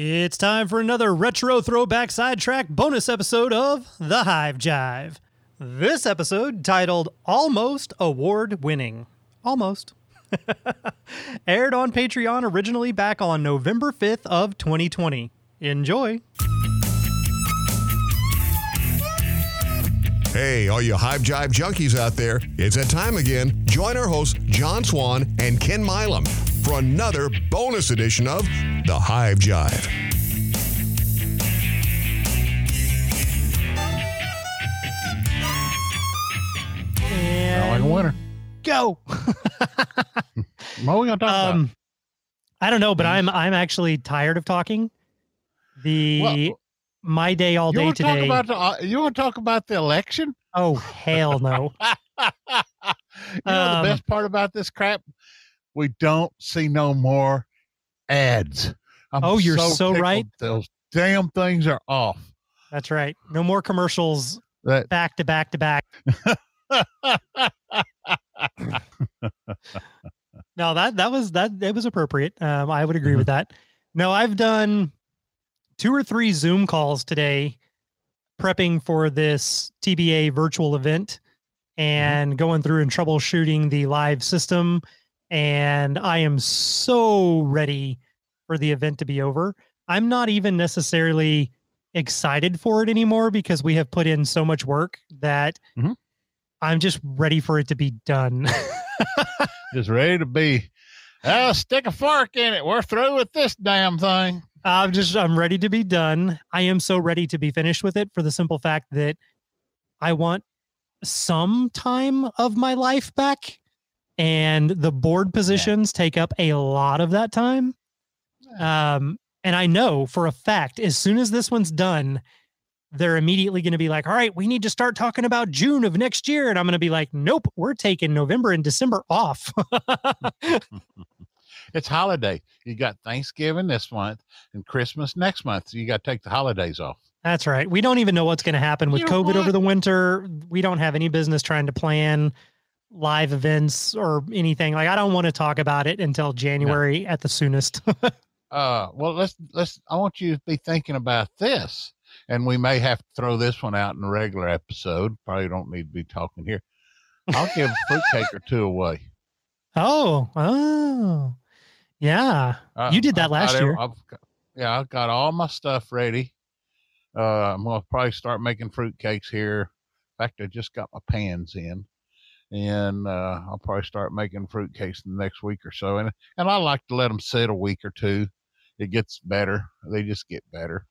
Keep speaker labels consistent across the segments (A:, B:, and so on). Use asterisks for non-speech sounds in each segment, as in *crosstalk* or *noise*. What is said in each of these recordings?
A: It's time for another retro throwback sidetrack bonus episode of The Hive Jive. This episode, titled Almost Award Winning. Almost. *laughs* Aired on Patreon originally back on November 5th of 2020. Enjoy.
B: Hey, all you Hive Jive junkies out there, it's that time again. Join our hosts, John Swan and Ken Milam, for another bonus edition of The Hive Jive.
A: And
C: like a winner.
A: go. *laughs*
C: What are we gonna talk
A: um, I don't know, but I'm I'm actually tired of talking. The
C: Well,
A: my day all day
C: want to talk
A: today.
C: about the? Uh, you want to talk about the election?
A: oh hell no. *laughs*
C: you know
A: Um,
C: the best part about this crap? We don't see no more ads. I'm
A: Oh, you're so
C: tickled
A: right.
C: Those damn things are off.
A: That's right. No more commercials
C: That
A: back to back to back. *laughs* No, that that was that it was appropriate. Um, I would agree with that. No, I've done two or three Zoom calls today, prepping for this TBA virtual event, and going through and troubleshooting the live system. And I am so ready for the event to be over. I'm not even necessarily excited for it anymore because we have put in so much work that
C: Mhm.
A: I'm just ready for it to be done. *laughs*
C: just ready to be. Oh, stick a fork in it. We're through with this damn thing.
A: I'm just I'm ready to be done. I am so ready to be finished with it for the simple fact that I want some time of my life back and the board positions take up a lot of that time. Um and I know for a fact as soon as this one's done they're immediately going to be like, "All right, we need to start talking about June of next year." And I'm going to be like, "Nope, we're taking November and December off." *laughs*
C: It's holiday. You got Thanksgiving this month and Christmas next month. So you got to take the holidays off.
A: That's right. We don't even know what's going to happen with
C: You know
A: COVID over the winter. We don't have any business trying to plan live events or anything. Like I don't want to talk about it until January at the soonest. *laughs*
C: Uh, well, let's let's. I want you to be thinking about this, and we may have to throw this one out in a regular episode. Probably don't need to be talking here. I'll give a fruitcake or two away.
A: oh, oh, yeah.
C: Uh,
A: You did that
C: I've
A: last
C: got
A: year.
C: I've got, yeah, I've got all my stuff ready. Uh, I'm gonna probably start making fruitcakes here. In fact, I just got my pans in, and uh, I'll probably start making fruitcakes in the next week or so. And and I like to let them sit a week or two. It gets better. They just get better.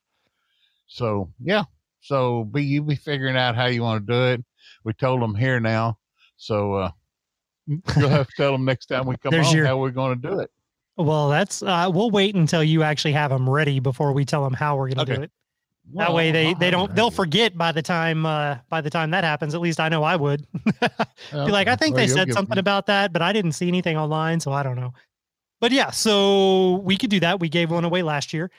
C: So yeah. So be you be figuring out how you want to do it. We told them here now, so uh, *laughs* you'll have to tell them *laughs* next time we come on
A: your-
C: how we're going to do it.
A: Well, that's uh, we'll wait until you actually have them ready before we tell them how we're going to do
C: Okay.
A: It. That way they they don't they'll forget by the time uh by the time that happens. At least I know I would. *laughs* be like, I think they said something
C: me-
A: about that, but I didn't see anything online, so I don't know. But yeah, so we could do that. We gave one away last year.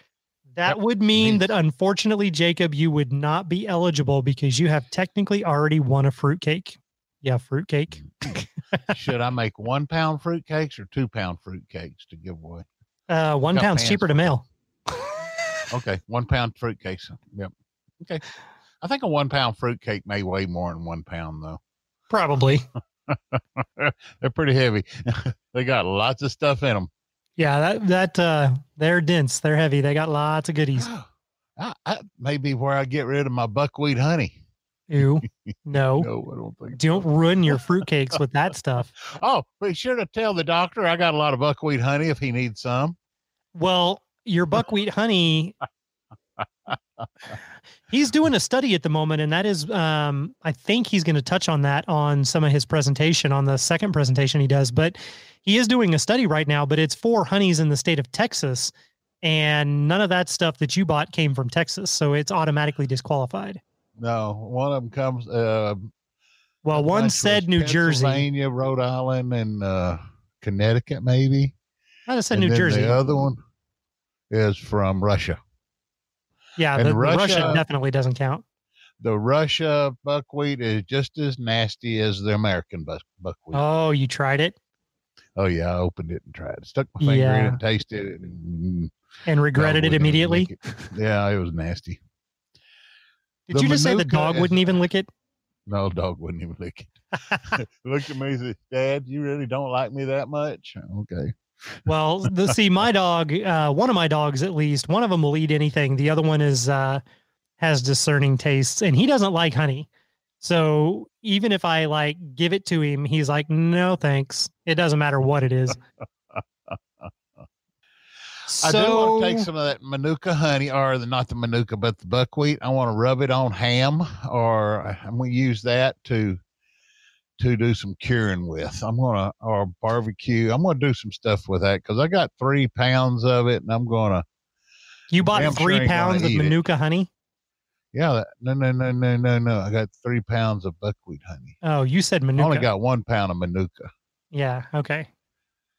A: That
C: Yep.
A: would mean that unfortunately, Jacob, you would not be eligible because you have technically already won a fruitcake. Yeah, fruitcake.
C: Should I make one pound fruitcakes or two pound fruitcakes to give away?
A: Uh, one pound's cheaper to mail.
C: Okay, one pound fruitcakes. Yep. Okay. I think a one pound fruitcake may weigh more than one pound though.
A: Probably. *laughs*
C: They're pretty heavy. *laughs* they got lots of stuff in them.
A: Yeah, that that uh, they're dense. They're heavy. They got lots of goodies. *gasps*
C: I, I, maybe where I get rid of my buckwheat honey.
A: Ew. *laughs* No.
C: No, I don't think.
A: Don't ruin your fruitcakes with that stuff.
C: Oh, be sure to tell the doctor I got a lot of buckwheat honey if he needs some.
A: Well, your buckwheat honey. He's doing a study at the moment, and that is, um, I think he's going to touch on that on some of his presentation on the second presentation he does. But he is doing a study right now, but it's for honeys in the state of Texas, and none of that stuff that you bought came from Texas, so it's automatically disqualified.
C: No, one of them comes. Uh,
A: Well, one said New Jersey.
C: Pennsylvania, Rhode Island, and uh, Connecticut, maybe.
A: I said
C: and
A: New Jersey.
C: The other one is from Russia.
A: yeah,
C: and
A: the, Russia
C: Russia-
A: definitely doesn't count.
C: The Russia buckwheat is just as nasty as the American buck- buckwheat.
A: Oh, you tried it?
C: Oh yeah, I opened it and tried. Stuck my finger in
A: Yeah.
C: it, tasted it, and mm,
A: And regretted it immediately.
C: it. Yeah, it was nasty.
A: Did
C: The
A: you just say the dog
C: is-
A: wouldn't even lick it?
C: No, dog wouldn't even lick it. *laughs* Looked at me and said, "Dad, you really don't like me that much?" Okay.
A: Well, the, see, my dog, uh, one of my dogs at least, one of them will eat anything. The other one is uh, has discerning tastes, and he doesn't like honey. So even if I like give it to him, he's like, "No, thanks. It doesn't matter what it is." *laughs*
C: I do want to take some of that manuka honey, or the not the manuka, but the buckwheat. I want to rub it on ham, or I'm going to use that to to do some curing with. I'm gonna or barbecue. I'm gonna do some stuff with that because I got three pounds of it, and I'm gonna
A: You bought
C: sure
A: three
C: ain't
A: pounds of
C: eat it.
A: Manuka honey.
C: yeah. That, no, no, no, no, no, no. I got three pounds of buckwheat honey.
A: Oh, you said manuka.
C: I only got one pound of manuka,
A: yeah. Okay.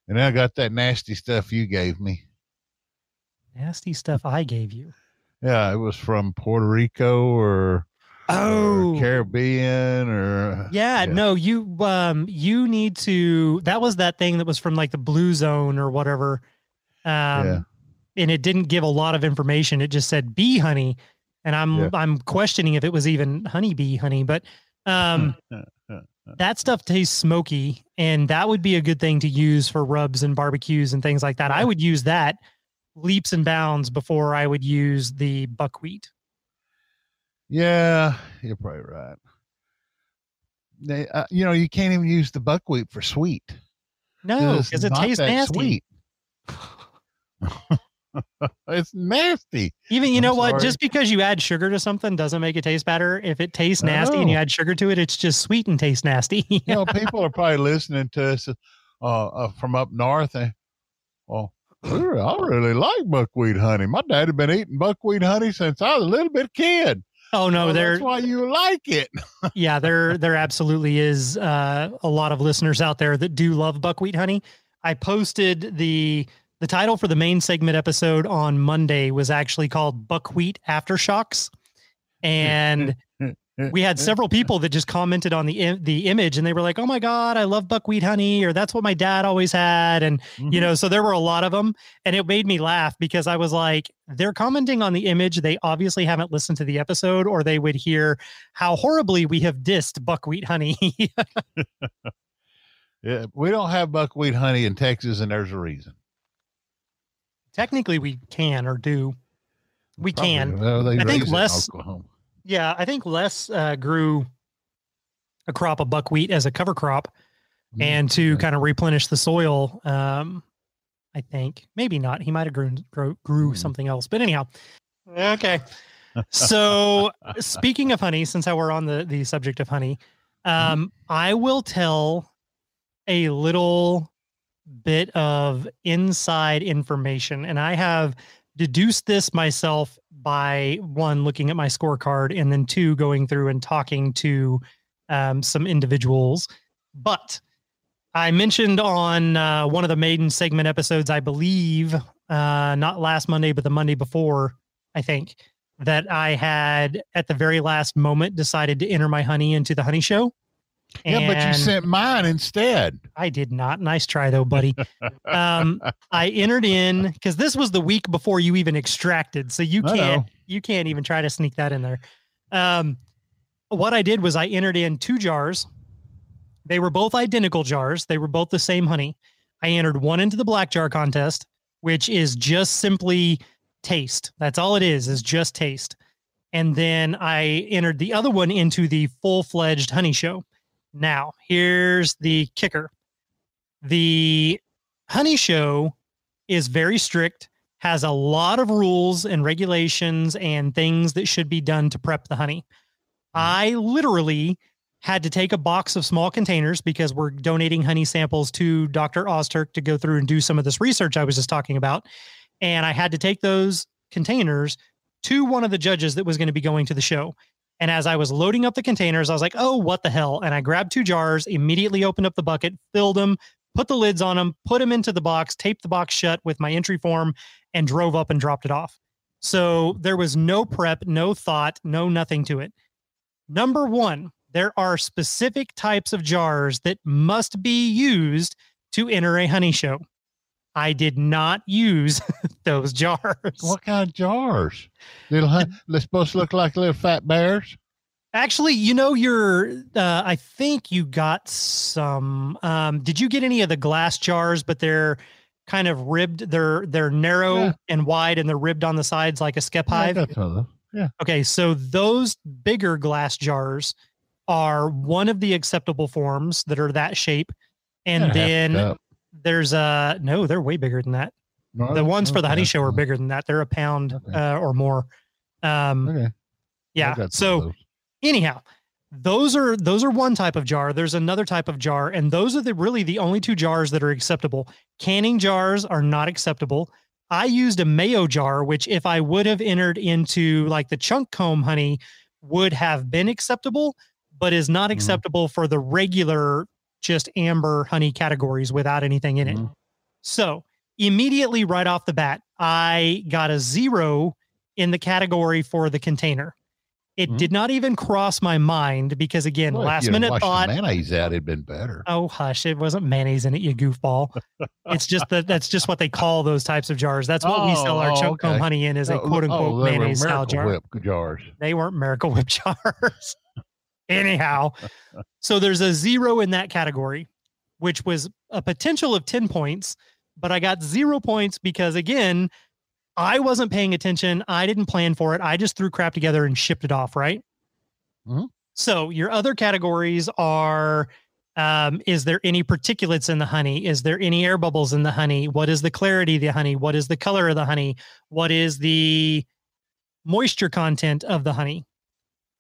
C: and then I got that nasty stuff you gave me.
A: Nasty stuff I gave you.
C: Yeah, it was from Puerto Rico or,
A: Oh.
C: Caribbean or
A: Yeah, no, you um you need to that was that thing that was from like the blue zone or whatever. Um
C: Yeah.
A: and it didn't give a lot of information. It just said bee honey. And I'm
C: Yeah.
A: I'm questioning if it was even honeybee honey, but um *laughs* that stuff tastes smoky and that would be a good thing to use for rubs and barbecues and things like that. I would use that leaps and bounds before I would use the buckwheat.
C: Yeah, you're probably right. They, uh, you know, you can't even use the buckwheat for sweet.
A: No, because it tastes nasty.
C: Sweet. *laughs* it's nasty.
A: Even you
C: I'm
A: know what? Just because you add sugar to something doesn't make it taste better. If it tastes nasty and you add sugar to it, it's just sweet and tastes nasty.
C: You know, *laughs* people are probably listening to us uh, uh, from up north. And, well, I really like buckwheat honey. My dad had been eating buckwheat honey since I was a little bit kid.
A: Oh no,
C: Well,
A: there
C: that's why you like it. *laughs*
A: yeah, there there absolutely is uh, a lot of listeners out there that do love buckwheat honey. I posted the the title for the main segment episode on Monday was actually called Buckwheat Aftershocks. *laughs* And we had several people that just commented on the im- the image and they were like, "Oh my god, I love buckwheat honey," or "That's what my dad always had." And
C: Mm-hmm.
A: you know, so there were a lot of them, and it made me laugh because I was like, "They're commenting on the image. They obviously haven't listened to the episode, or they would hear how horribly we have dissed buckwheat honey." *laughs*
C: Yeah, we don't have buckwheat honey in Texas, and there's a reason.
A: Technically, we can or do. We
C: Probably.
A: can.
C: Well,
A: I think
C: raise it in
A: less-
C: Oklahoma.
A: Yeah, I think Les uh, grew a crop of buckwheat as a cover crop. and to kind of replenish the soil. Um, I think maybe not. He might have grew grew, grew
C: Hmm.
A: something else, but anyhow. Okay. *laughs* So speaking of honey, since I were on the the subject of honey, um, I will tell a little bit of inside information, and I have deduced this myself by one looking at my scorecard, and then two going through and talking to um, some individuals. But I mentioned on uh, one of the maiden segment episodes, I believe, uh, not last Monday, but the Monday before, I think, that I had at the very last moment decided to enter my honey into the honey show.
C: Yeah, but you sent mine instead.
A: I did not. Nice try, though, buddy. um, *laughs* I entered in because this was the week before you even extracted, so you can't you can't even try to sneak that in there. Um, what I did was I entered in two jars. They were both identical jars. They were both the same honey. I entered one into the black jar contest, which is just simply taste. That's all it is, is just taste. And then I entered the other one into the full fledged honey show. Now, here's the kicker the honey show is very strict, has a lot of rules and regulations and things that should be done to prep the honey. Hmm. I literally had to take a box of small containers because we're donating honey samples to Dr. Ozturk to go through and do some of this research I was just talking about. And I had to take those containers to one of the judges that was going to be going to the show. And as I was loading up the containers, I was like, oh, what the hell? And I grabbed two jars, immediately opened up the bucket, filled them, put the lids on them, put them into the box, taped the box shut with my entry form, and drove up and dropped it off. So there was no prep, no thought, no nothing to it. Number one, there are specific types of jars that must be used to enter a honey show. I did not use *laughs* those jars.
C: What kind of jars? Little, *laughs* they're supposed to look like little fat bears.
A: Actually, you know, you're. Uh, I think you got some. Um, did you get any of the glass jars? But they're kind of ribbed. They're they're narrow
C: Yeah.
A: and wide, and they're ribbed on the sides like a skep
C: Yeah,
A: hive.
C: got some of those. Yeah.
A: Okay, so those bigger glass jars are one of the acceptable forms that are that shape, and
C: Yeah,
A: then. There's a no, they're way bigger than that.
C: No,
A: The ones for the honey show are bigger than that. They're a pound
C: Okay.
A: uh, or more. Um,
C: Okay.
A: Yeah.
C: got some of
A: So anyhow those are those are one type of jar there's another type of jar and those are the really the only two jars that are acceptable canning jars are not acceptable i used a mayo jar which if i would have entered into like the chunk comb honey would have been acceptable but is not
C: Mhm.
A: acceptable for the regular just amber honey categories without anything in it
C: Mhm.
A: so immediately right off the bat, I got a zero in the category for the container. It
C: Mhm.
A: did not even cross my mind because again,
C: Well,
A: last minute thought,
C: mayonnaise out, it'd been better.
A: oh hush, it wasn't mayonnaise in it, you goofball. it's just that that's just what they call those types of jars. That's what we sell our
C: Oh, oh,
A: comb
C: okay.
A: honey in is a
C: Oh,
A: quote unquote
C: oh,
A: mayonnaise style jar.
C: Whip jars.
A: They weren't Miracle Whip *laughs* jars. Anyhow, so there's a zero in that category, which was a potential of 10 points, but I got zero points because, again, I wasn't paying attention. I didn't plan for it. I just threw crap together and shipped it off, right?
C: Mhm.
A: So your other categories are um, is there any particulates in the honey? Is there any air bubbles in the honey? What is the clarity of the honey? What is the color of the honey? What is the moisture content of the honey?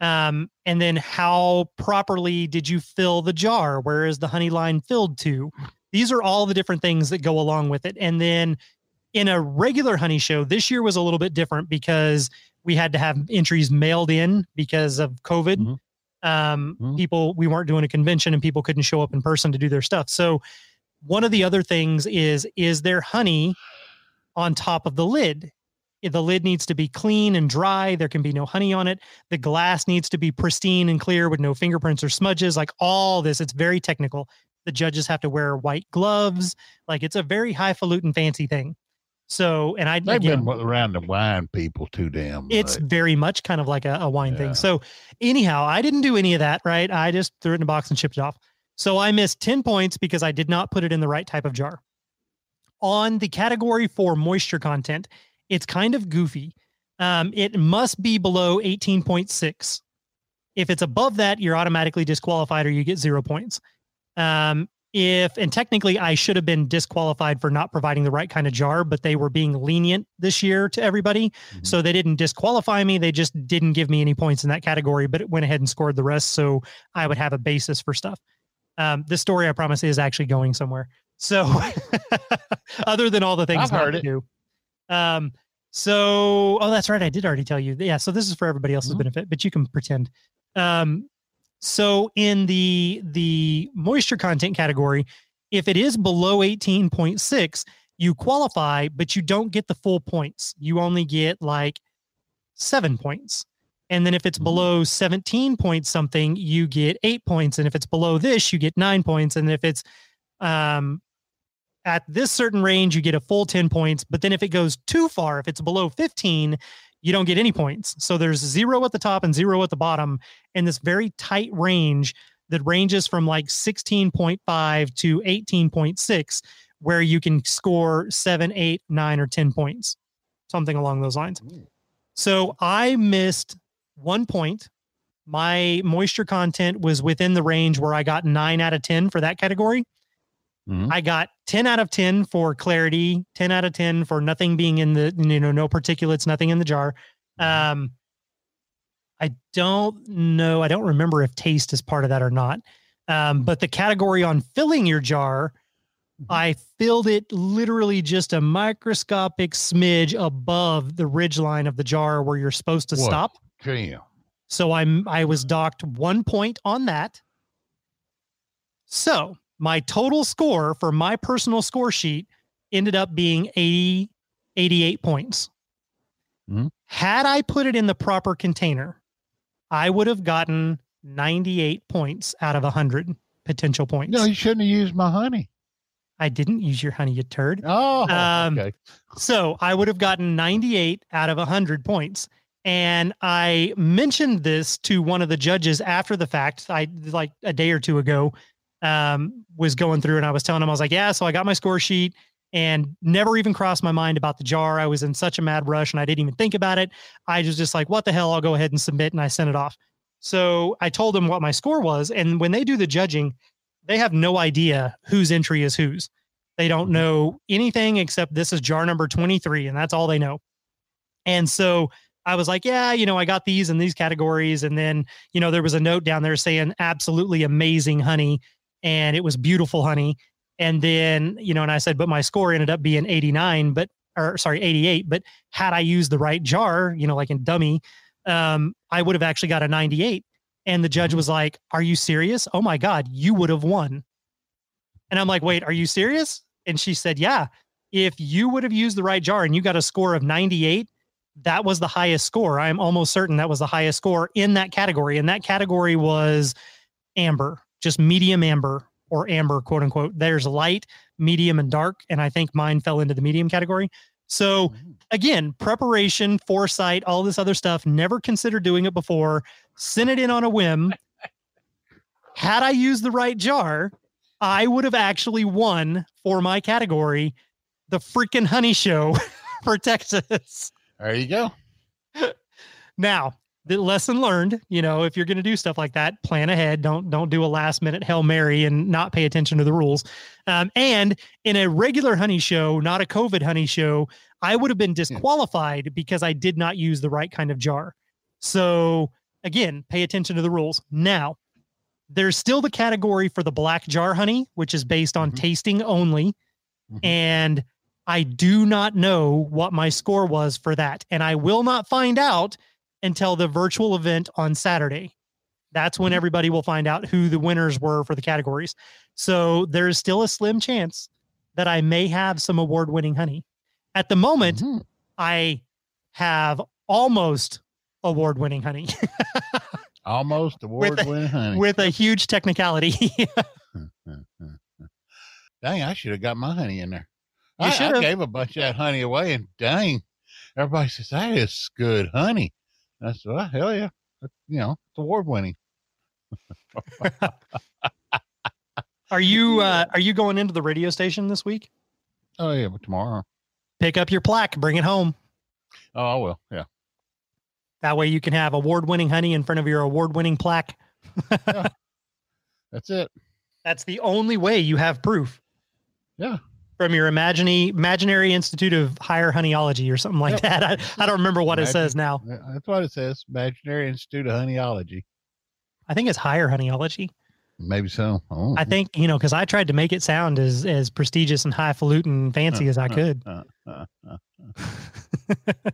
A: Um, and then how properly did you fill the jar? Where is the honey line filled to? These are all the different things that go along with it. And then in a regular honey show, this year was a little bit different because we had to have entries mailed in because of COVID.
C: Mhm.
A: Um,
C: Mhm.
A: People, we weren't doing a convention and people couldn't show up in person to do their stuff. So, one of the other things is is there honey on top of the lid? The lid needs to be clean and dry. There can be no honey on it. The glass needs to be pristine and clear with no fingerprints or smudges. Like all this, it's very technical. The judges have to wear white gloves. Like it's a very highfalutin, fancy thing. So, and I
C: They've
A: again,
C: been around the wine people too damn.
A: it's very much kind of like a, a wine
C: Yeah.
A: thing. So, anyhow, I didn't do any of that, right? I just threw it in a box and shipped it off. So, I missed 10 points because I did not put it in the right type of jar. On the category for moisture content, it's kind of goofy. Um, it must be below 18.6. If it's above that, you're automatically disqualified or you get zero points. Um, if and technically I should have been disqualified for not providing the right kind of jar, but they were being lenient this year to everybody.
C: Mhm.
A: So they didn't disqualify me. They just didn't give me any points in that category, but it went ahead and scored the rest. So I would have a basis for stuff. Um, this story, I promise, is actually going somewhere. So *laughs* other than all the things
C: I've heard
A: to
C: it.
A: do. Um, so oh, that's right. I did already tell you. Yeah. So this is for everybody else's
C: Mhm.
A: benefit, but you can pretend. Um, so in the the moisture content category, if it is below 18.6, you qualify, but you don't get the full points. You only get like seven points. And then if it's
C: Mhm.
A: below 17 points something, you get eight points. And if it's below this, you get nine points. And if it's um at this certain range, you get a full 10 points. But then if it goes too far, if it's below 15, you don't get any points. So there's zero at the top and zero at the bottom in this very tight range that ranges from like 16.5 to 18.6, where you can score seven, eight, nine, or 10 points, something along those lines. So I missed one point. My moisture content was within the range where I got nine out of 10 for that category.
C: Mhm.
A: I got 10 out of 10 for clarity, 10 out of 10 for nothing being in the, you know, no particulates, nothing in the jar.
C: Mm-hmm.
A: Um, I don't know. I don't remember if taste is part of that or not. Um, but the category on filling your jar,
C: Mhm.
A: I filled it literally just a microscopic smidge above the ridge line of the jar where you're supposed to
C: What?
A: stop.
C: Damn.
A: So I'm I was docked one point on that. So my total score for my personal score sheet ended up being 80, 88 points.
C: Mhm.
A: Had I put it in the proper container, I would have gotten 98 points out of 100 potential points.
C: No, you shouldn't have used my honey.
A: I didn't use your honey, you turd.
C: Oh,
A: Um,
C: okay.
A: So I would have gotten 98 out of 100 points. And I mentioned this to one of the judges after the fact. I like a day or two ago um, was going through and I was telling him, I was like, yeah, so I got my score sheet and never even crossed my mind about the jar. I was in such a mad rush and I didn't even think about it. I was just like, what the hell? I'll go ahead and submit. And I sent it off. So I told them what my score was. And when they do the judging, they have no idea whose entry is whose. They don't know anything except this is jar number 23, and that's all they know. And so I was like, yeah, you know, I got these in these categories. And then, you know, there was a note down there saying absolutely amazing honey. And it was beautiful honey. And then, you know, and I said, but my score ended up being 89, but, or sorry, 88. But had I used the right jar, you know, like in dummy, um, I would have actually got a 98. And the judge was like, Are you serious? Oh my God, you would have won. And I'm like, Wait, are you serious? And she said, Yeah. If you would have used the right jar and you got a score of 98, that was the highest score. I'm almost certain that was the highest score in that category. And that category was amber, just medium amber or amber, quote unquote. There's light, medium, and dark. And I think mine fell into the medium category. So mm-hmm. again, preparation, foresight, all this other stuff, never considered doing it before, sent it in on a whim. *laughs* Had I used the right jar, I would have actually won for my category the freaking honey show *laughs* for Texas.
C: There you go. *laughs*
A: Now, the lesson learned, you know, if you're going to do stuff like that, plan ahead. Don't don't do a last minute Hail Mary and not pay attention to the rules. Um, and in a regular honey show, not a COVID honey show, I would have been disqualified because I did not use the right kind of jar. So again, pay attention to the rules. Now, there's still the category for the black jar honey, which is based on
C: Mhm.
A: tasting only.
C: Mhm.
A: And I do not know what my score was for that. And I will not find out until the virtual event on Saturday. That's when everybody will find out who the winners were for the categories. So there's still a slim chance that I may have some award winning honey. At the moment,
C: Mhm.
A: I have almost award winning honey *laughs*
C: Almost award winning honey.
A: with a huge technicality. *laughs* *laughs*
C: dang, I should have got my honey in there.
A: You
C: I, I gave a bunch of that honey away, and dang, everybody says that is good honey. And I said, well, hell yeah, That's, you know, it's award winning.
A: are you uh, are you going into the radio station this week?
C: Oh yeah, but tomorrow.
A: Pick up your plaque, bring it home.
C: Oh, I will. Yeah.
A: That way you can have award winning honey in front of your award winning plaque. *laughs*
C: That's it.
A: That's the only way you have proof.
C: Yeah.
A: From your imagine imaginary institute of higher honeyology or something like
C: Yep.
A: that. I, I don't remember what it says now.
C: That's what it says. Imaginary Institute of Honeyology.
A: I think it's higher honeyology.
C: Maybe so. Oh.
A: I think, you know, because I tried to make it sound as as prestigious and highfalutin fancy as I could.
C: Uh, uh, uh. *laughs*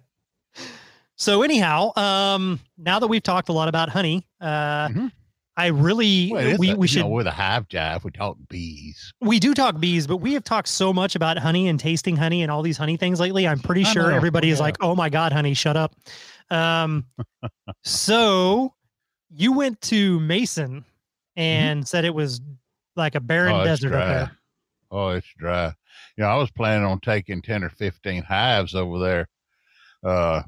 A: So anyhow, um, now that we've talked a lot about honey, uh,
C: Mhm.
A: I really
C: Well,
A: we,
C: a-
A: we should
C: know, with a hive jive, we talk bees.
A: we do talk bees, but we have talked so much about honey and tasting honey and all these honey things lately. I'm pretty sure
C: know,
A: everybody is like, "Oh my god, honey, shut up." Um, *laughs* so you went to Mason and said it was like a barren
C: Mm-hmm. Oh,
A: desert up there.
C: Oh, it's dry. You know, I was planning on taking ten or fifteen hives over there, uh,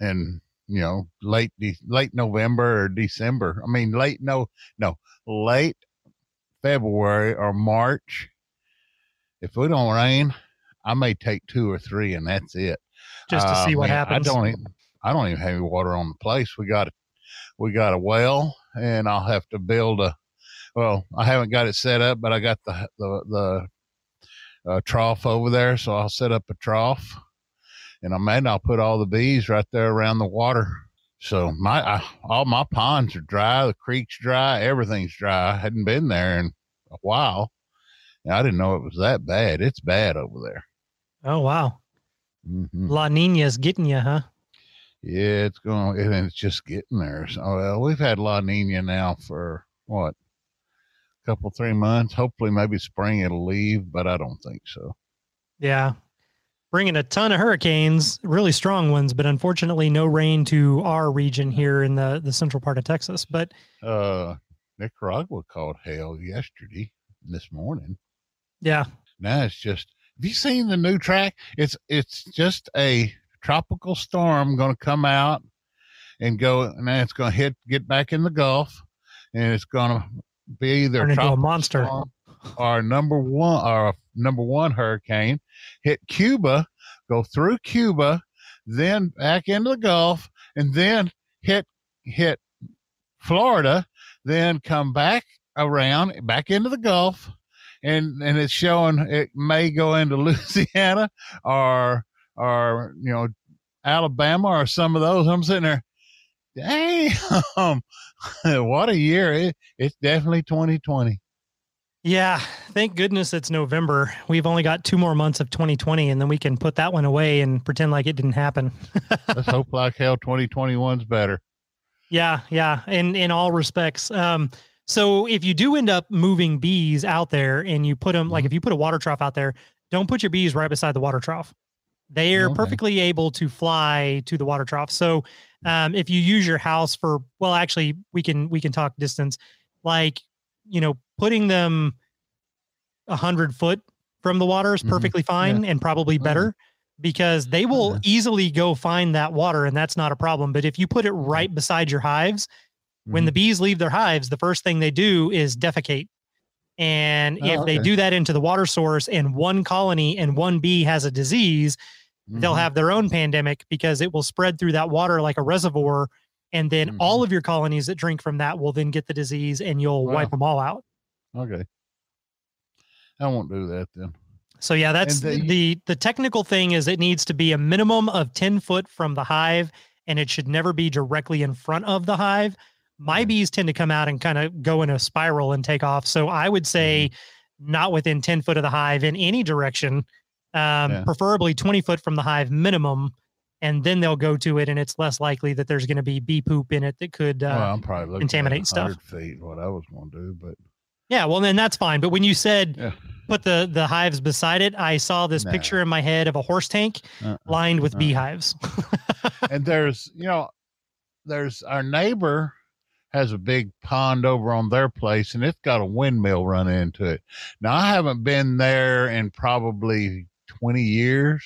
C: in you know late de- late November or December. I mean, late no no late February or March. If we don't rain, I may take two or three, and that's it.
A: Just to
C: Uh,
A: see what
C: man,
A: happens.
C: I don't even I don't even have any water on the place. We got a we got a well, and I'll have to build a. Well, I haven't got it set up, but I got the the the uh, trough over there, so I'll set up a trough, and I imagine I'll put all the bees right there around the water. So my I, all my ponds are dry, the creek's dry, everything's dry. I hadn't been there in a while. And I didn't know it was that bad. It's bad over there.
A: Oh wow,
C: hmm
A: La Nina's getting you, huh?
C: Yeah, it's going, and it's just getting there. So, well, we've had La Nina now for what, a couple, three months. Hopefully, maybe spring it'll leave, but I don't think so.
A: Yeah. Bringing a ton of hurricanes, really strong ones, but unfortunately no rain to our region here in the, the central part of Texas. But
C: Uh, Nicaragua called hell yesterday, this morning.
A: yeah,
C: Now it's just. Have you seen the new track? It's it's just a tropical storm going to come out and go, and then it's going to hit, get back in the Gulf, and it's going to be either
A: Turn into a monster.
C: storm or number one a number one hurricane hit Cuba, go through Cuba, then back into the Gulf, and then hit hit Florida, then come back around back into the Gulf, and and it's showing it may go into *laughs* Louisiana or or you know Alabama or some of those. I'm sitting there, *laughs* damn, *laughs* what a year! It, it's definitely 2020.
A: Yeah, thank goodness it's November. We've only got two more months of 2020, and then we can put that one away and pretend like it didn't happen. *laughs*
C: Let's hope like hell 2021's better.
A: Yeah, yeah, in in all respects. Um, so if you do end up moving bees out there and you put them like
C: Mhm.
A: if you put a water trough out there, don't put your bees right beside the water trough. They are
C: Okay.
A: perfectly able to fly to the water trough. So um, if you use your house for well, actually, we can we can talk distance. Like you know, putting them a hundred foot from the water is
C: Mhm.
A: perfectly fine and probably better because they will
C: Okay.
A: easily go find that water and that's not a problem. But if you put it right beside your hives, when
C: Mm-hmm.
A: the bees leave their hives, the first thing they do is defecate. And if
C: Oh,
A: they do that into the water source and one colony and one bee has a disease, they'll
C: Mhm.
A: have their own pandemic because it will spread through that water like a reservoir. And then all of your colonies that drink from that will then get the disease and you'll wipe them all out.
C: Okay. I won't do that then.
A: So yeah, that's the,
C: the-
A: the technical thing is it needs to be a minimum of 10 foot from the hive and it should never be directly in front of the hive. My bees tend to come out and kind of go in a spiral and take off. So I would say
C: Mm-hmm.
A: not within 10 foot of the hive in any direction, um,
C: Yeah.
A: preferably 20 foot from the hive minimum. And then they'll go to it, and it's less likely that there's going to be bee poop in it that could. Uh,
C: well, I'm probably
A: contaminate
C: at
A: stuff.
C: 100 feet. What I was going to do, but
A: Yeah, well, then that's fine. But when you said
C: Yeah.
A: put the the hives beside it, I saw this
C: Nah.
A: picture in my head of a horse tank
C: uh-uh.
A: lined with
C: Uh-uh.
A: beehives. *laughs*
C: and there's you know there's our neighbor has a big pond over on their place and it's got a windmill running into it now i haven't been there in probably 20 years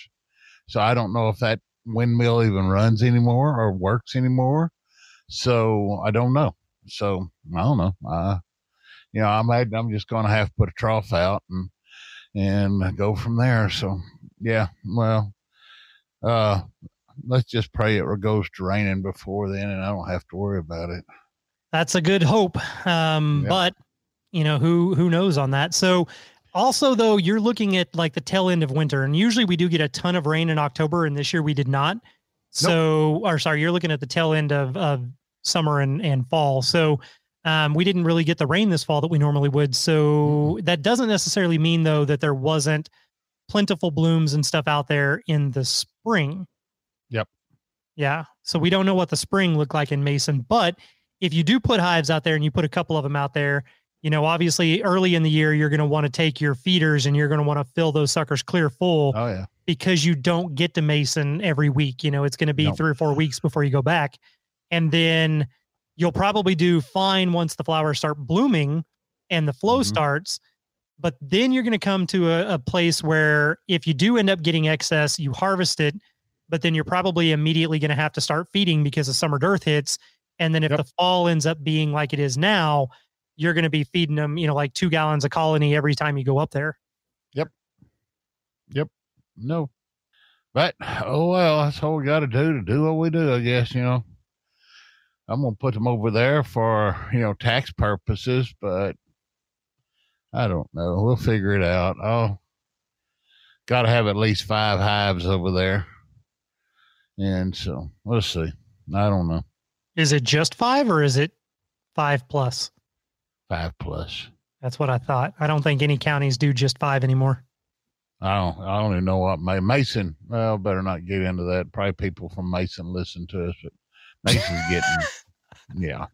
C: so i don't know if that windmill even runs anymore or works anymore so i don't know so i don't know uh you know i'm i'm just gonna have to put a trough out and and go from there so yeah well uh let's just pray it goes to raining before then and I don't have to worry about it.
A: That's a good hope. Um,
C: Yeah.
A: but you know, who who knows on that. So also though, you're looking at like the tail end of winter, and usually we do get a ton of rain in October, and this year we did not. So or sorry, you're looking at the tail end of of summer and, and fall. So um, we didn't really get the rain this fall that we normally would. So that doesn't necessarily mean though that there wasn't plentiful blooms and stuff out there in the spring.
C: Yep.
A: Yeah. So we don't know what the spring looked like in Mason, but if you do put hives out there and you put a couple of them out there, you know, obviously early in the year, you're going to want to take your feeders and you're going to want to fill those suckers clear full
C: Oh yeah.
A: because you don't get to Mason every week. You know, it's going to be
C: Nope.
A: three or four weeks before you go back. And then you'll probably do fine once the flowers start blooming and the flow
C: Mhm.
A: starts. But then you're going to come to a, a place where if you do end up getting excess, you harvest it, but then you're probably immediately going to have to start feeding because the summer dearth hits. And then if
C: Yep.
A: the fall ends up being like it is now, you're going to be feeding them, you know, like two gallons a colony every time you go up there. Yep. Yep.
C: No. But oh well, that's all we gotta do to do what we do, I guess, you know. I'm gonna put them over there for, you know, tax purposes, but I don't know. We'll figure it out. I'll gotta have at least five hives over there. And so we'll see. I don't know.
A: Is it just five or is it five plus?
C: Five plus.
A: That's what I thought. I don't think any counties do just five anymore.
C: I don't. I don't even know what Ma- Mason. Well, better not get into that. Probably people from Mason listen to us, but Mason's getting. Yeah.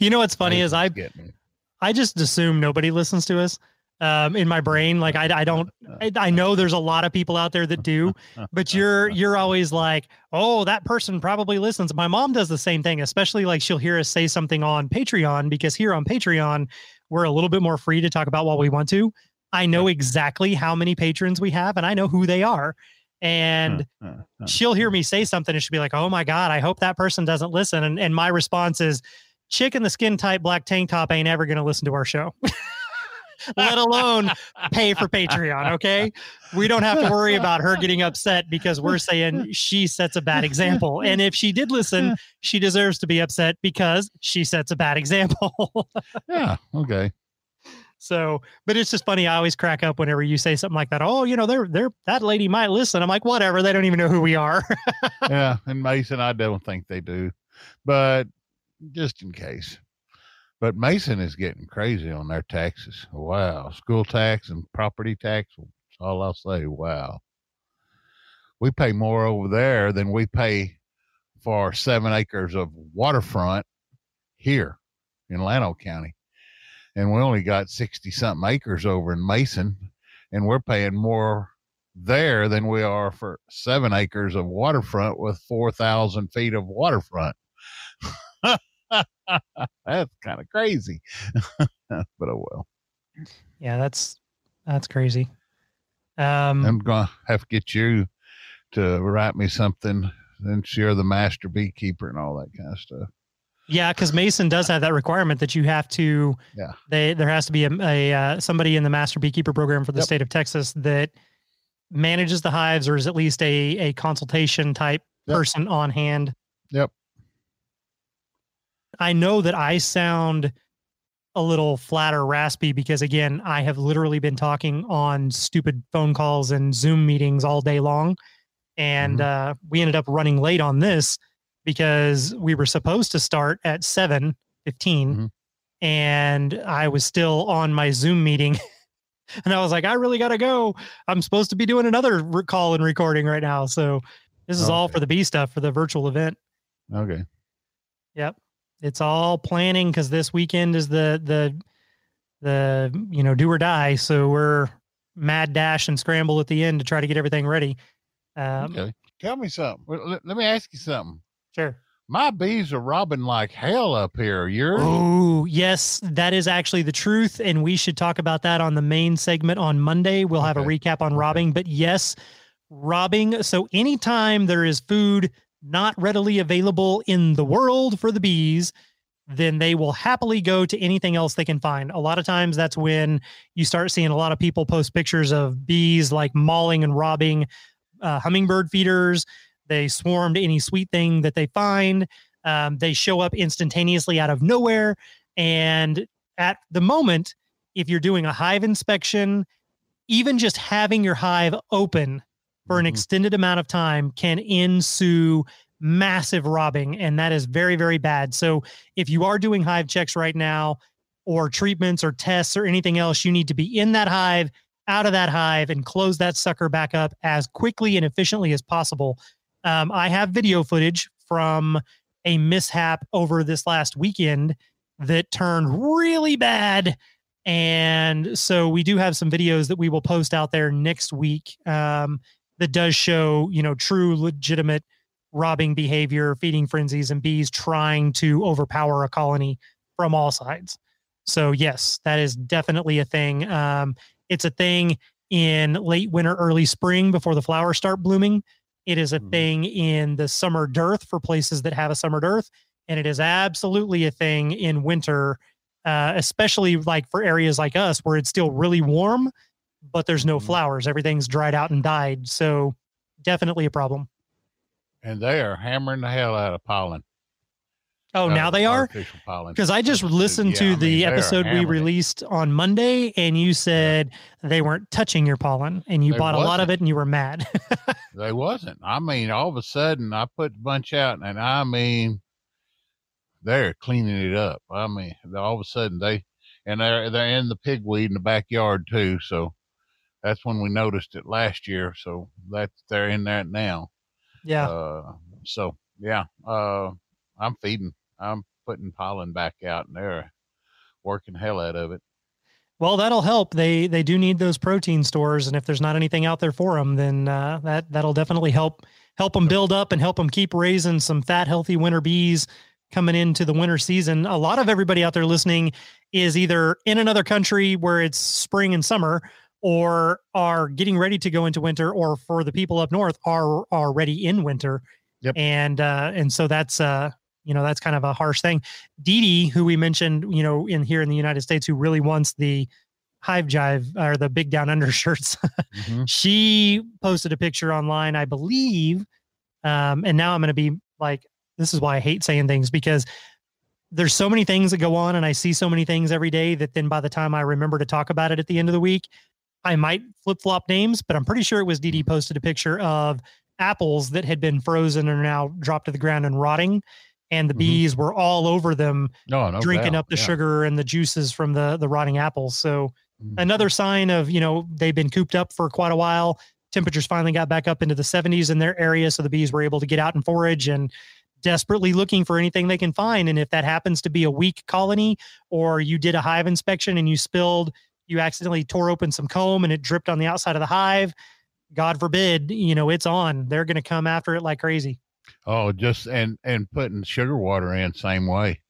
A: You know what's funny is I
C: getting.
A: I just assume nobody listens to us. Um, in my brain, like I, I don't, I, I know there's a lot of people out there that do, but you're, you're always like, oh, that person probably listens. My mom does the same thing, especially like she'll hear us say something on Patreon because here on Patreon, we're a little bit more free to talk about what we want to. I know exactly how many patrons we have and I know who they are. And she'll hear me say something and she'll be like, "Oh my god, I hope that person doesn't listen." And and my response is, "Chick in the skin tight black tank top ain't ever going to listen to our show." *laughs* Let alone pay for Patreon, okay? We don't have to worry about her getting upset because we're saying she sets a bad example. And if she did listen, she deserves to be upset because she sets a bad example. *laughs*
C: yeah. Okay.
A: So, but it's just funny. I always crack up whenever you say something like that. Oh, you know, they're they're that lady might listen. I'm like, whatever. They don't even know who we are.
C: yeah, *laughs* and Mason, I don't think they do, but just in case. But Mason is getting crazy on their taxes. Wow, school tax and property tax. That's all I'll say. Wow, we pay more over there than we pay for seven acres of waterfront here in Llano County, and we only got sixty something acres over in Mason, and we're paying more there than we are for seven acres of waterfront with 4,000 feet of waterfront. *laughs* That's kind of crazy. *laughs* but oh well.
A: yeah, that's that's crazy. Um,
C: I'm to have to get you to write me something since you're the master beekeeper and all that kind of stuff.
A: Yeah, because Mason does have that requirement that you have to.
C: Yeah.
A: They there has to be a, a uh, somebody in the master beekeeper program for the
C: Yep.
A: state of Texas that manages the hives or is at least a a consultation type
C: Yep.
A: person on hand.
C: Yep.
A: I know that I sound a little flat or raspy because again, I have literally been talking on stupid phone calls and Zoom meetings all day long. And uh, we ended up running late on this because we were supposed to start at 7 15
C: Mhm.
A: and I was still on my Zoom meeting. *laughs* and I was like, I really got to go. I'm supposed to be doing another re- call and recording right now. So this is all for the B stuff for the virtual event.
C: Okay.
A: Yep. It's all planning because this weekend is the the the you know do or die. So we're mad dash and scramble at the end to try to get everything ready. Um,
C: okay. Tell me something. Let, let me ask you something.
A: Sure.
C: My bees are robbing like hell up here. Yours?
A: Oh yes, that is actually the truth, and we should talk about that on the main segment on Monday. We'll have a recap on
C: Okay.
A: robbing, but yes, robbing. So anytime there is food not readily available in the world for the bees, then they will happily go to anything else they can find. A lot of times that's when you start seeing a lot of people post pictures of bees like mauling and robbing uh, hummingbird feeders. They swarm to any sweet thing that they find. Um, they show up instantaneously out of nowhere. And at the moment, if you're doing a hive inspection, even just having your hive open for an
C: Mhm.
A: extended amount of time can ensue massive robbing. And that is very, very bad. So if you are doing hive checks right now, or treatments or tests or anything else, you need to be in that hive, out of that hive, and close that sucker back up as quickly and efficiently as possible. Um, I have video footage from a mishap over this last weekend that turned really bad. And so we do have some videos that we will post out there next week um, that does show, you know, true, legitimate robbing behavior, feeding frenzies, and bees trying to overpower a colony from all sides. So yes, that is definitely a thing. Um, it's a thing in late winter, early spring before the flowers start blooming. It is a
C: Mhm.
A: thing in the summer dearth for places that have a summer dearth, and it is absolutely a thing in winter, uh, especially like for areas like us where it's still really warm, but there's no
C: Mhm.
A: flowers. Everything's dried out and died. So definitely a problem.
C: And they are hammering the hell out of pollen.
A: Oh,
C: uh,
A: now they are. Because I just listened
C: Yeah,
A: to
C: I mean,
A: the episode we
C: hammering it.
A: released on Monday, and you said they weren't touching your pollen, and you
C: They
A: bought a lot of it, and you were mad. *laughs*
C: They wasn't. I mean, all of a sudden, I put the bunch out, and I mean, they're cleaning it up. I mean, all of a sudden they, and they're they're in the pigweed in the backyard too. So that's when we noticed it last year. So that's they're in that now.
A: yeah,
C: Uh, so yeah, uh, I'm feeding. I'm putting pollen back out, and they're working hell out of it.
A: well, that'll help. They they do need those protein stores, and if there's not anything out there for them, then uh, that that'll definitely help help them build up and help them keep raising some fat, healthy winter bees coming into the winter season. A lot of everybody out there listening is either in another country where it's spring and summer, or are getting ready to go into winter, or for the people up north are already in winter.
C: Yep.
A: And uh, and so that's uh, you know that's kind of a harsh thing. Dee Dee, who we mentioned, you know, in here in the United States, who really wants the hive jive or the big down *laughs* under shirts.
C: Mhm.
A: she posted a picture online, I believe. Um, and now I'm going to be like, this is why I hate saying things because there's so many things that go on and I see so many things every day that then by the time I remember to talk about it at the end of the week, I might flip flop names, but I'm pretty sure it was Dee Dee posted a picture of apples that had been frozen and are now dropped to the ground and rotting. And the
C: Mhm.
A: bees were all over them,
C: No, no
A: drinking
C: doubt,
A: up the
C: yeah.
A: sugar and the juices from the the rotting apples. So
C: Mhm.
A: another sign of you know they've been cooped up for quite a while temperatures finally got back up into the 70s in their area so the bees were able to get out and forage and desperately looking for anything they can find and if that happens to be a weak colony or you did a hive inspection and you spilled you accidentally tore open some comb and it dripped on the outside of the hive god forbid you know it's on they're going to come after it like crazy
C: Oh, just and and putting sugar water in same way.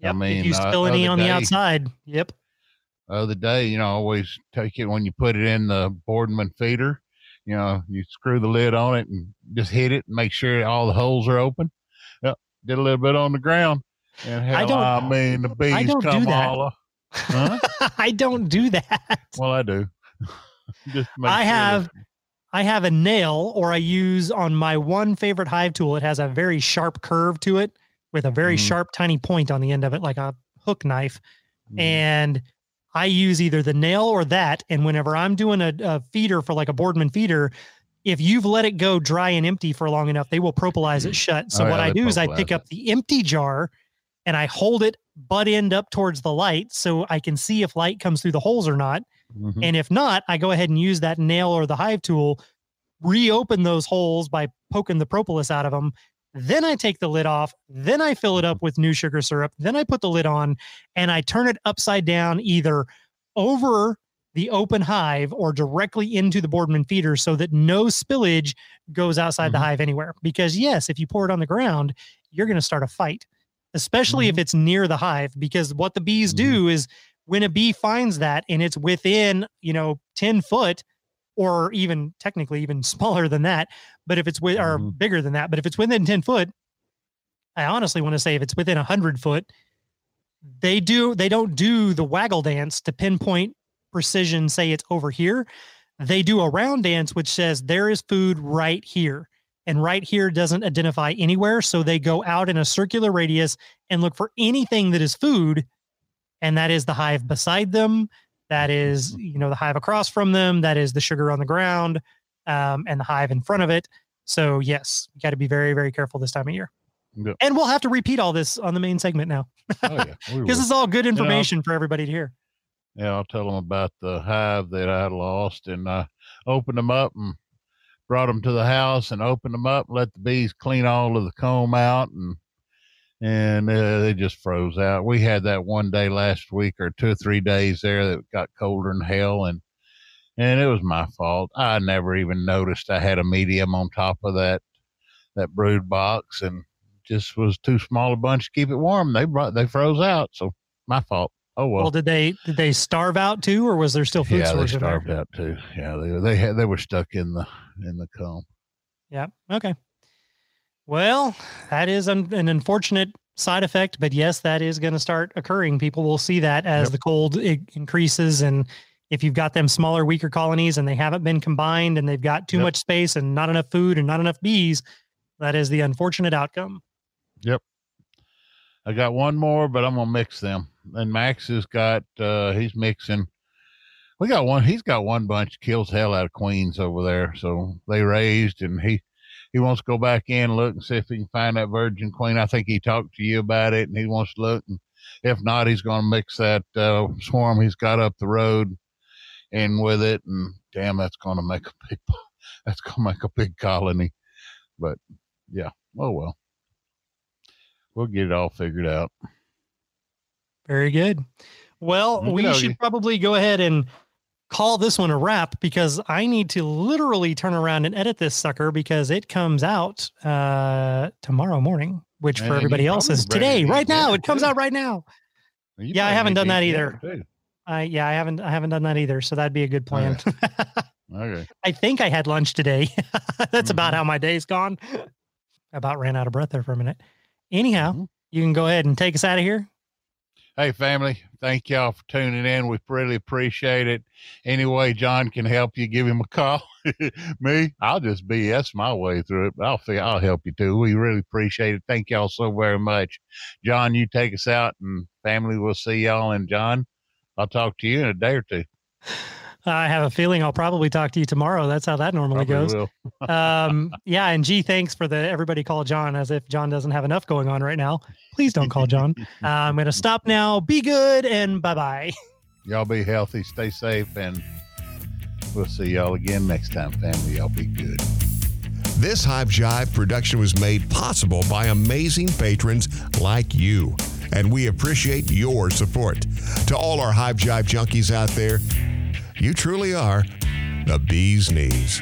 A: Yep.
C: mean,
A: if you
C: uh,
A: spill any
C: other
A: on the outside yep
C: The other day, you know, always take it when you put it in the Boardman feeder. You know, you screw the lid on it and just hit it and make sure all the holes are open. Yep, did a little bit on the ground, and hell, I,
A: don't- I
C: mean, the bees
A: don't do
C: come
A: that.
C: all. *laughs* Huh?
A: i don't do that
C: well, I do. *laughs* just make
A: I
C: sure that-
A: have I have a nail or I use on my one favorite hive tool. It has a very sharp curve to it with a very
C: Mhm.
A: sharp tiny point on the end of it like a hook knife
C: Mhm.
A: and I use either the nail or that and whenever I'm doing a, a feeder for like a Boardman feeder if you've let it go dry and empty for long enough they will propolize it shut. So
C: Oh,
A: what
C: yeah,
A: I do is I pick
C: it.
A: up the empty jar and I hold it butt end up towards the light so I can see if light comes through the holes or not.
C: Mhm.
A: And if not, I go ahead and use that nail or the hive tool, reopen those holes by poking the propolis out of them. Then I take the lid off. Then I fill it up with new sugar syrup. Then I put the lid on and I turn it upside down either over the open hive or directly into the Boardman feeder so that no spillage goes outside the
C: Mhm.
A: hive anywhere. Because, yes, if you pour it on the ground, you're going to start a fight, especially if
C: Mhm.
A: it's near the hive. Because what the bees
C: Mhm.
A: do is when a bee finds that and it's within, you know, 10 foot or even technically even *laughs* smaller than that, but if it's with or
C: Mhm.
A: bigger than that, but if it's within 10 foot, I honestly want to say if it's within 100 foot, they do they don't do the waggle dance to pinpoint precision say it's over here they do a round dance which says there is food right here and right here doesn't identify anywhere so they go out in a circular radius and look for anything that is food and that is the hive beside them. That is you know the hive across from them. That is the sugar on the ground um, and the hive in front of it. So yes you got to be very very careful this time of year.
C: Yep.
A: and we'll have to repeat all this on the main segment now.
C: Oh, yeah, *laughs*
A: because all good information for everybody to hear.
C: Yeah, I'll tell them about the hive that I lost and i opened them up and brought them to the house and opened them up, let the bees clean all of the comb out and and uh, they just froze out. We had that one day last week or two or three days there that got colder than hell and and it was my fault. I never even noticed I had a medium on top of that that brood box and just was too small a bunch to keep it warm. They brought they froze out, so my fault. Oh well.
A: well, did they did they starve out too or was there still food
C: yeah, they
A: storage in there?
C: starved out too. Yeah, they they had they were stuck in the in the comb.
A: Yeah. Okay. Well, that is un- an unfortunate side effect, but yes, that is going to start occurring. People will see that as
C: Yep.
A: the cold i- increases, and if you've got them smaller, weaker colonies and they haven't been combined, and they've got too
C: Yep.
A: much space and not enough food and not enough bees, that is the unfortunate outcome. Yep.
C: I got one more, but I'm gonna mix them. And Max has got uh he's mixing. We got one. He's got one bunch kills hell out of queens over there. So they raised, and he he wants to go back in and look and see if he can find that virgin queen. I think he talked to you about it, and he wants to look. And if not, he's going to mix that uh, swarm he's got up the road in with it. And damn, that's going to make a big *laughs* that's going to make a big colony. But yeah, oh well. We'll get it all figured out.
A: Very good. Well, we should probably go ahead and call this one a wrap because I need to literally turn around and edit this sucker because it comes out uh, tomorrow morning, which
C: And
A: for everybody else is today, right now.
C: it,
A: comes out right now.
C: You
A: Yeah, I haven't done that either. I yeah, I haven't I haven't done that either. So that'd be a good plan. *laughs*
C: Okay.
A: I think I had lunch today. *laughs* That's about
C: Mhm.
A: how my day's gone. About ran out of breath there for a minute. Anyhow,
C: Mhm.
A: you can go ahead and take us out of here.
C: Hey, family, thank y'all for tuning in. We really appreciate it. Any way John can help you, give him a call. *laughs* Me, I'll just BS my way through it, but I'll figure I'll help you too. We really appreciate it. Thank y'all so very much. John, you take us out, and family, we'll see y'all. And John, I'll talk to you in a day or two. *laughs*
A: I have a feeling I'll probably talk to you tomorrow. That's how that normally
C: Probably
A: goes. *laughs* *laughs* um, yeah, and gee, thanks for the everybody call John as if John doesn't have enough going on right now. Please don't call John. *laughs* Uh, I'm going to stop now. Be good and bye bye.
C: Y'all be healthy, stay safe, and we'll see y'all again next time, family. Y'all be good.
B: This Hive Jive production was made possible by amazing patrons like you, and we appreciate your support. To all our Hive Jive junkies out there, you truly are the bee's knees.